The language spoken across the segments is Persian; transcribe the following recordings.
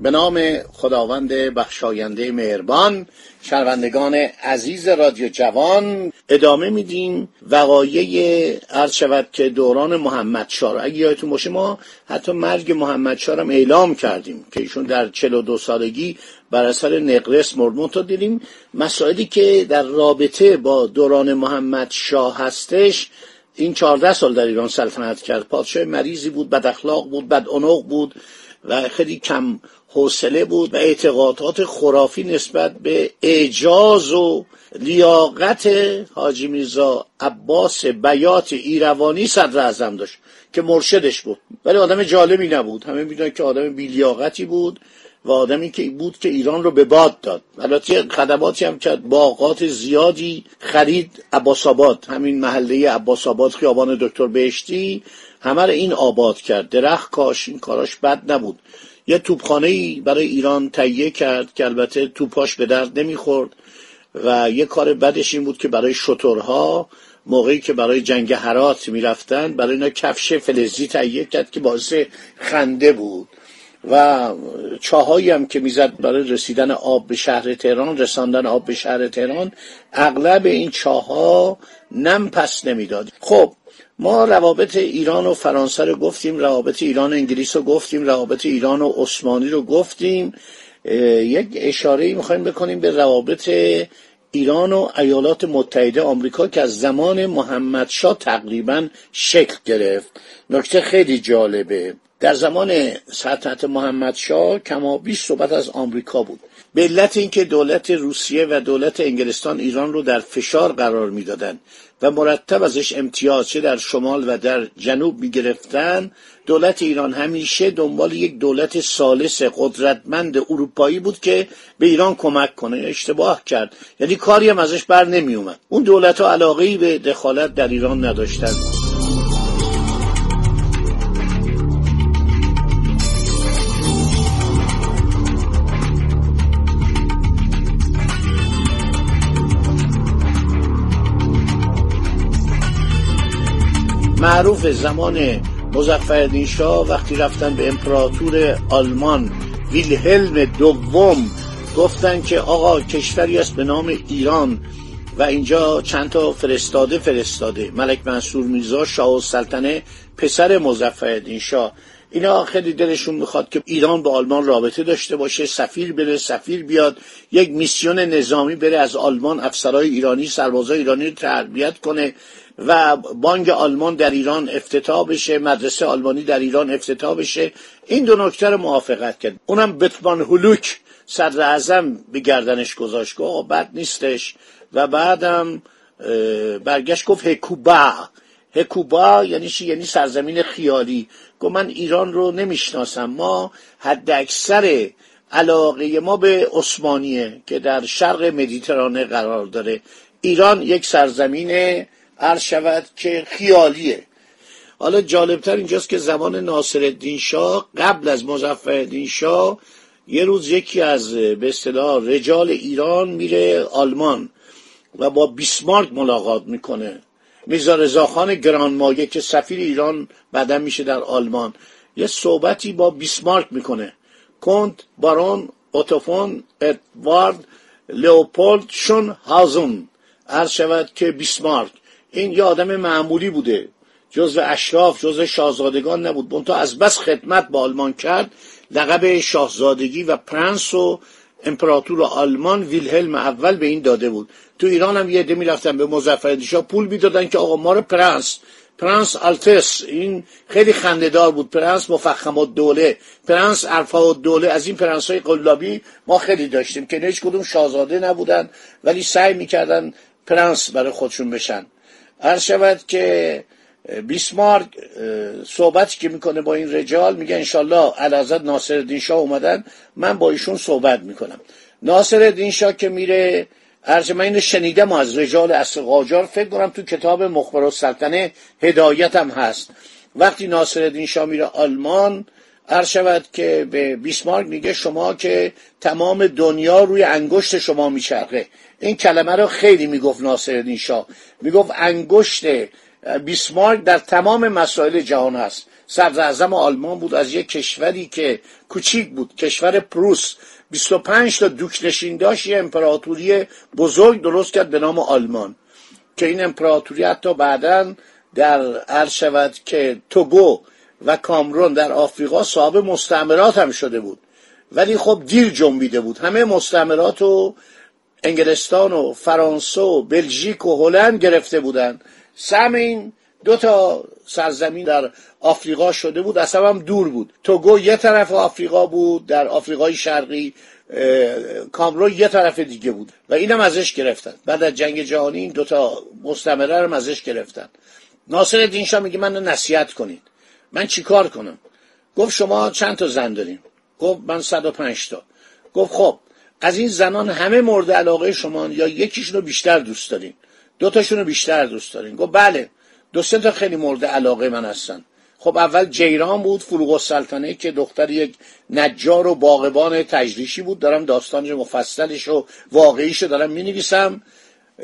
به نام خداوند بخشاینده مهربان شنوندگان عزیز رادیو جوان ادامه میدیم وقایع عرض شود که دوران محمد شار اگه یادتون باشه ما حتی مرگ محمد هم اعلام کردیم که ایشون در 42 سالگی بر اثر نقرس مرد. تا دیدیم مسائلی که در رابطه با دوران محمد شاه هستش. این چهارده سال در ایران سلطنت کرد. پادشاه مریضی بود بد اخلاق بود بد بود و خیلی کم حوصله بود و اعتقادات خرافی نسبت به اعجاز و لیاقت حاجی میرزا عباس بیات ایروانی صدر اعظم داشت که مرشدش بود. ولی آدم جالبی نبود. همه می‌دونن که آدم بیلیاقتی بود و آدمی که بود که ایران رو به باد داد. البته خدماتی هم کرد. باغات زیادی خرید عباس آباد همین محله عباس آباد خیابان دکتر بهشتی. همه این آباد کرد. درخت کاش این کاراش بد نبود. یه توپخانه ای برای ایران تهیه کرد که البته توپاش به درد نمی‌خورد و یه کار بدش این بود که برای شترها موقعی که برای جنگ حرات می‌رفتن برای اینا کفش فلزی تهیه کرد که باعث خنده بود. و چاهایی هم که می‌زد برای رسیدن آب به شهر تهران رساندن آب به شهر تهران اغلب این چاها نم پس نمی‌داد. خب ما روابط ایران و فرانسه رو گفتیم روابط ایران و انگلیس رو گفتیم روابط ایران و عثمانی رو گفتیم. یک اشاره می‌خوایم بکنیم به روابط ایران و ایالات متحده آمریکا که از زمان محمد شاه تقریبا شکل گرفت. نکته خیلی جالبه. در زمان سلطنت محمد شاه کما بیش صحبت از آمریکا بود. به علت اینکه دولت روسیه و دولت انگلستان ایران رو در فشار قرار می‌دادند و مرتب ازش امتیاز چه در شمال و در جنوب می‌گرفتن دولت ایران همیشه دنبال یک دولت سالس قدرتمند اروپایی بود که به ایران کمک کنه اشتباه کرد. یعنی کاری هم ازش بر نمی اومد اون دولت ها علاقه به دخالت در ایران نداشتند. معروف زمان مزفردین شاه وقتی رفتن به امپراتور آلمان ویلهلم دوم گفتن که آقا کشوری است به نام ایران و اینجا چند تا فرستاده فرستاده. ملک منصور میرزا شاه و سلطنه پسر مزفردین شاه اینا خیلی دلشون می‌خواد که ایران با آلمان رابطه داشته باشه سفیر بره سفیر بیاد یک میسیون نظامی بره از آلمان افسرهای ایرانی سربازای ایرانی رو تربیت کنه. و بانک آلمان در ایران افتتاح بشه مدرسه آلمانی در ایران افتتاح بشه. این دو نکته رو موافقت کرد. اونم بتمان هلوک صدر اعظم به گردنش گذاشت. گفت بد نیستش. و بعدم برگشت گفت هکوبا. هکوبا یعنی چی؟ یعنی سرزمین خیالی. گفت من ایران رو نمی‌شناسم. ما حد اکثر علاقه ما به عثمانیه که در شرق مدیترانه قرار داره. ایران یک سرزمین عرض شود که خیالیه. حالا جالبتر اینجاست که زمان ناصر شاه قبل از مظفر شاه یه روز یکی از به اصطلاح رجال ایران میره آلمان و با بیسمارک ملاقات می‌کنه. میرزا رضاخان گرانمایه که سفیر ایران بعدا میشه در آلمان. یه صحبتی با بیسمارک می‌کنه. کنت بارون اوتوفون ادوارد لئوپولد شون هازون عرض شود که بیسمارک این یه آدم معمولی بوده. جزو اشراف جزو شاهزادگان نبود. منتها از بس خدمت با آلمان کرد. لقب شاهزادگی و پرنس و امپراتور آلمان ویلهلم اول به این داده بود. تو ایران هم یه عده می‌رفتن به مظفر پول می‌دادن که آقا ما رو پرنس پرنس آلتس. این خیلی خنده‌دار بود. پرنس مفخم دوله پرنس ارفا دوله. از این پرنس های قلابی ما خیلی داشتیم که هیچ کدوم شاهزاده نبودن ولی سعی می‌کردن پرنس برای خودشون بشن. عرض شود که بیسمارک صحبتی که می‌کنه با این رجال میگه انشالله علازت ناصر الدین شاه اومدن من با ایشون صحبت می‌کنم. ناصر الدین شاه که میره ارج من اینو شنیدم از رجال اصل قاجار فکر کنم تو کتاب مخبر و سلطنه هدایت هم هست. وقتی ناصر الدین شاه میره آلمان عرض شود که به بیسمارک میگه شما که تمام دنیا روی انگشت شما میچرخه. این کلمه رو خیلی می‌گفت ناصر شاه. می‌گفت انگشت بیسمارک در تمام مسائل جهان هست. صدر آلمان بود از یک کشوری که کوچیک بود کشور پروس. 25 تا دوک نشین داشت یه امپراتوری بزرگ درست کرد به نام آلمان. که این امپراتوری حتی بعدا در عرض شود که توگو و کامرون در آفریقا صاحب مستعمرات هم شده بود. ولی خب دیر جنبیده بود. همه مستعمرات و انگلستان و فرانسه و بلژیک و هلند گرفته بودند. سم این دو تا سرزمین در آفریقا شده بود اصلا هم دور بود. توگو یه طرف آفریقا بود در آفریقای شرقی کامرون یه طرف دیگه بود و اینم ازش گرفتن. بعد از جنگ جهانی این دوتا مستمره رو ازش گرفتن. ناصر الدین میگه من نصیحت کنید. من چیکار کنم؟ گفت شما چند تا زن داریم؟ گفت من 105 تا. گفت خب از این زنان همه مورد علاقه شما یا یکیشون رو بیشتر دوست دارین؟ دو تاشون رو بیشتر دوست دارین. گفت بله دو سه تا خیلی مورد علاقه من هستن. خب اول جیران بود فروغ السلطنه که دختر یک نجار و باغبان تجریشی بود. دارم داستانش مفصلش و واقعیش رو دارم می نویسم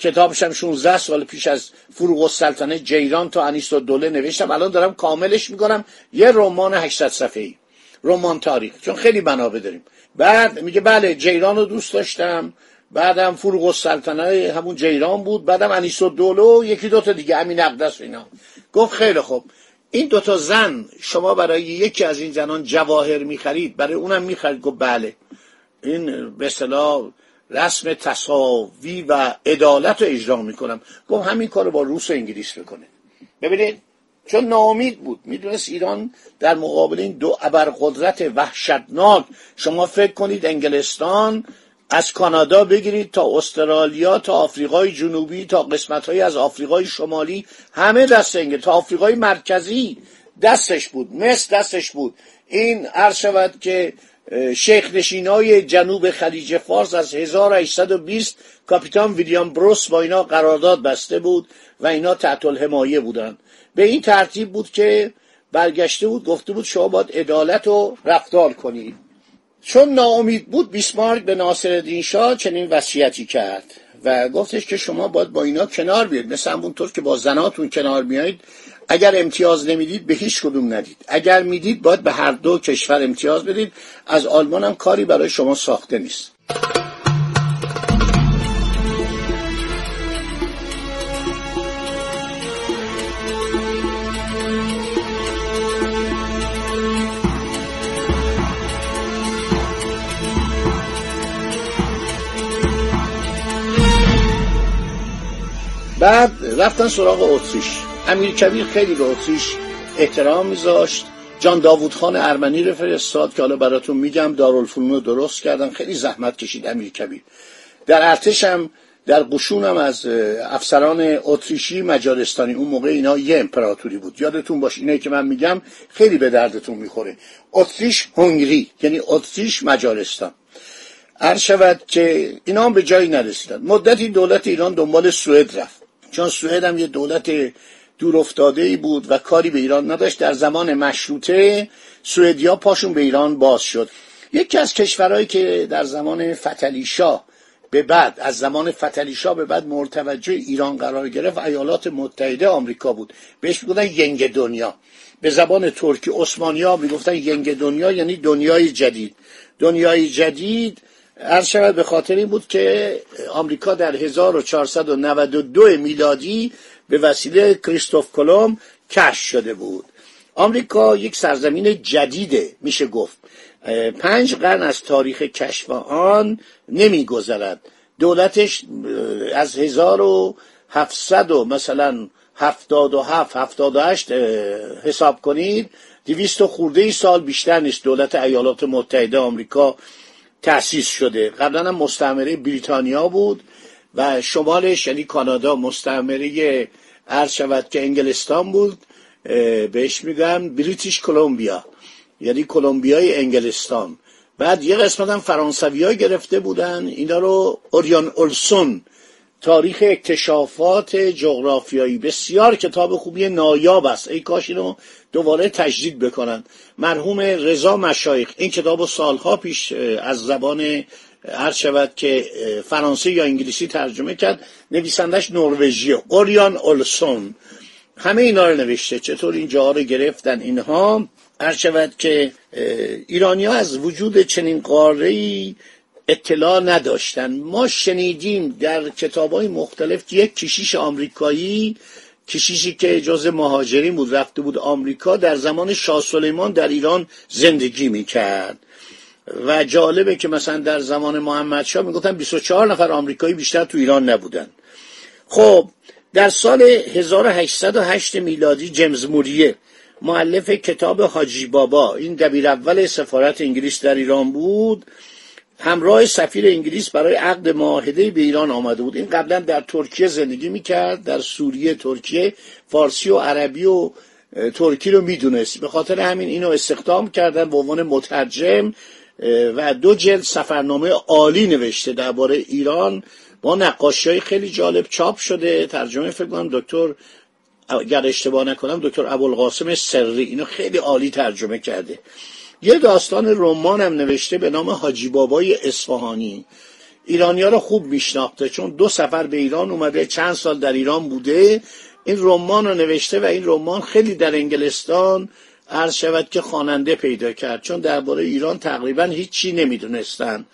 کتابش هم 16 سال پیش از فروغ السلطنه جیران تا انیس و دوله نوشتم. الان دارم کاملش می‌کنم. یه رمان 800 صفحه‌ای رمان تاریخ. چون خیلی منابع داریم بعد میگه بله جیران رو دوست داشتم. بعدم فروغ السلطنه همون جیران بود. بعدم انیس و دوله و یکی دوتا دیگه همین اقدس اینا. گفت خیلی خوب. این دوتا زن شما برای یکی از این زنان جواهر می‌خرید. برای اونم می‌خرید. گفت بله. این به اصطلاح رسم تصاوی و عدالت رو اجرا می‌کنم. گفت همین کار با روس و انگلیس بکنه. ببینید چون ناامید بود. می‌دونست ایران در مقابل این دو ابرقدرت وحشتناک. شما فکر کنید انگلستان از کانادا بگیرید تا استرالیا تا آفریقای جنوبی تا قسمت های از آفریقای شمالی. همه دست انگل تا آفریقای مرکزی دستش بود. مصر دستش بود. این عرض شود که شیخ نشینای جنوب خلیج فارس از 1820 کاپیتان ویلیام بروس با اینا قرارداد بسته بود و اینا تحت الحمایه بودند. به این ترتیب بود که برگشته بود گفته بود شما باید عدالت رو رفتار کنید. چون ناامید بود بیسمارک به ناصر شاه چنین وصیتی کرد و گفتش که شما باید با اینا کنار بیاید. مثل همونطور که با زناتون کنار میایید اگر امتیاز نمی‌دید به هیچ کدوم ندید. اگر می‌دید باید به هر دو کشور امتیاز بدید. از آلمان هم کاری برای شما ساخته نیست. بعد رفتن سراغ اتریش. امیر کبیر خیلی به اتریش احترام میذاشت. جان داوود خان ارمنی رو فرستاد که حالا براتون میگم. دارالفنون رو درست کردن. خیلی زحمت کشید امیر کبیر در ارتش هم در قشون هم از افسران اتریشی مجارستانی اون موقع اینا یه امپراتوری بود. یادتون باش اینه که من میگم خیلی به دردتون می‌خوره. اتریش هنگری یعنی اتریش مجارستان. عرض شود که اینا هم به جایی نرسیدن. مدتی دولت ایران دنبال سوئد رفت. چون سوئد هم یه دولت دور افتاده ای بود و کاری به ایران نداشت. در زمان مشروطه سوئدیا پاشون به ایران باز شد. یکی از کشورهایی که در زمان فتلیشا به بعد از زمان فتلیشا به بعد مرتوجه ایران قرار گرفت ایالات متحده آمریکا بود. بهش می‌گفتن ینگ دنیا. به زبان ترکی عثمانی می‌گفتن ینگ دنیا یعنی دنیای جدید. دنیای جدید عرض شود به خاطر این بود که آمریکا در 1492 میلادی به وسیله کریستوف کلم کش شده بود. آمریکا یک سرزمین جدیده میشه گفت. پنج قرن از تاریخ کشف آن نمیگذرد. دولتش از 1700 و مثلا هفتاد و هفت هفتاد و هشت حساب کنید دویست و خورده ای سال بیشتر نیست دولت ایالات متحده آمریکا تأسیس شده. قبلا هم مستعمره بریتانیا بود. و شمالش یعنی کانادا مستعمره عرض شود که انگلستان بود بهش میگن بریتیش کلمبیا یعنی کلمبیای انگلستان. بعد یه قسمت هم فرانسوی گرفته بودن اینا رو اوریان اولسون تاریخ اکتشافات جغرافیایی. بسیار کتاب خوبی نایاب است. ای کاش اینو دوباره تجدید بکنن. مرحوم رضا مشایخ این کتاب سالها پیش از زبان هر شود که فرانسه یا انگلیسی ترجمه کرد نویسندش نروژیه اوریان اولسون. همه اینا رو نوشته. چطور اینجا رو گرفتن اینها؟ هر شود که ایرانی ها از وجود چنین قاره اطلاع نداشتن. ما شنیدیم در کتاب های مختلف یک کشیش آمریکایی کشیشی که جز مهاجرین بود رفته بود آمریکا در زمان شاه سلیمان در ایران زندگی می‌کرد. و جالبه که مثلا در زمان محمد شاه می‌گفتن 24 نفر آمریکایی بیشتر تو ایران نبودن. خب در سال 1808 میلادی جیمز موریه معلف کتاب حاجی بابا این دبیر اول سفارت انگلیس در ایران بود همراه سفیر انگلیس برای عقد معاهده به ایران آمده بود. این قبلا در ترکیه زندگی می‌کرد در سوریه ترکیه فارسی و عربی و ترکی رو می‌دونست. به خاطر همین اینو استخدام کردن به عنوان مترجم و دو جلد سفرنامه عالی نوشته درباره ایران با نقاشی های خیلی جالب چاپ شده. ترجمه فکر کنم دکتر اگر اشتباه نکنم دکتر ابوالقاسم سری. اینو خیلی عالی ترجمه کرده. یه داستان رمان هم نوشته به نام حاجی بابای اصفهانی. ایرانیا رو خوب میشناخته چون دو سفر به ایران اومده چند سال در ایران بوده. این رمان رو نوشته و این رمان خیلی در انگلستان عرض شود که خواننده پیدا کرد چون درباره ایران تقریبا هیچی نمی‌دونستن.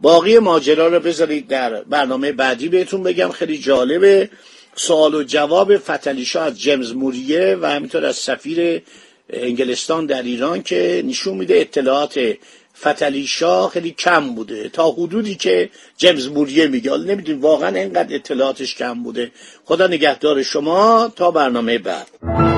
باقی ماجرا رو بذارید در برنامه بعدی بهتون بگم. خیلی جالبه سوال و جواب فتلیشا از جیمز موریه و همینطور از سفیر انگلستان در ایران که نشون میده اطلاعات فتلیشا خیلی کم بوده. تا حدودی که جیمز موریه میگه. حالا نمی‌دونیم واقعا اینقدر اطلاعاتش کم بوده. خدا نگهدار شما. تا برنامه بعد.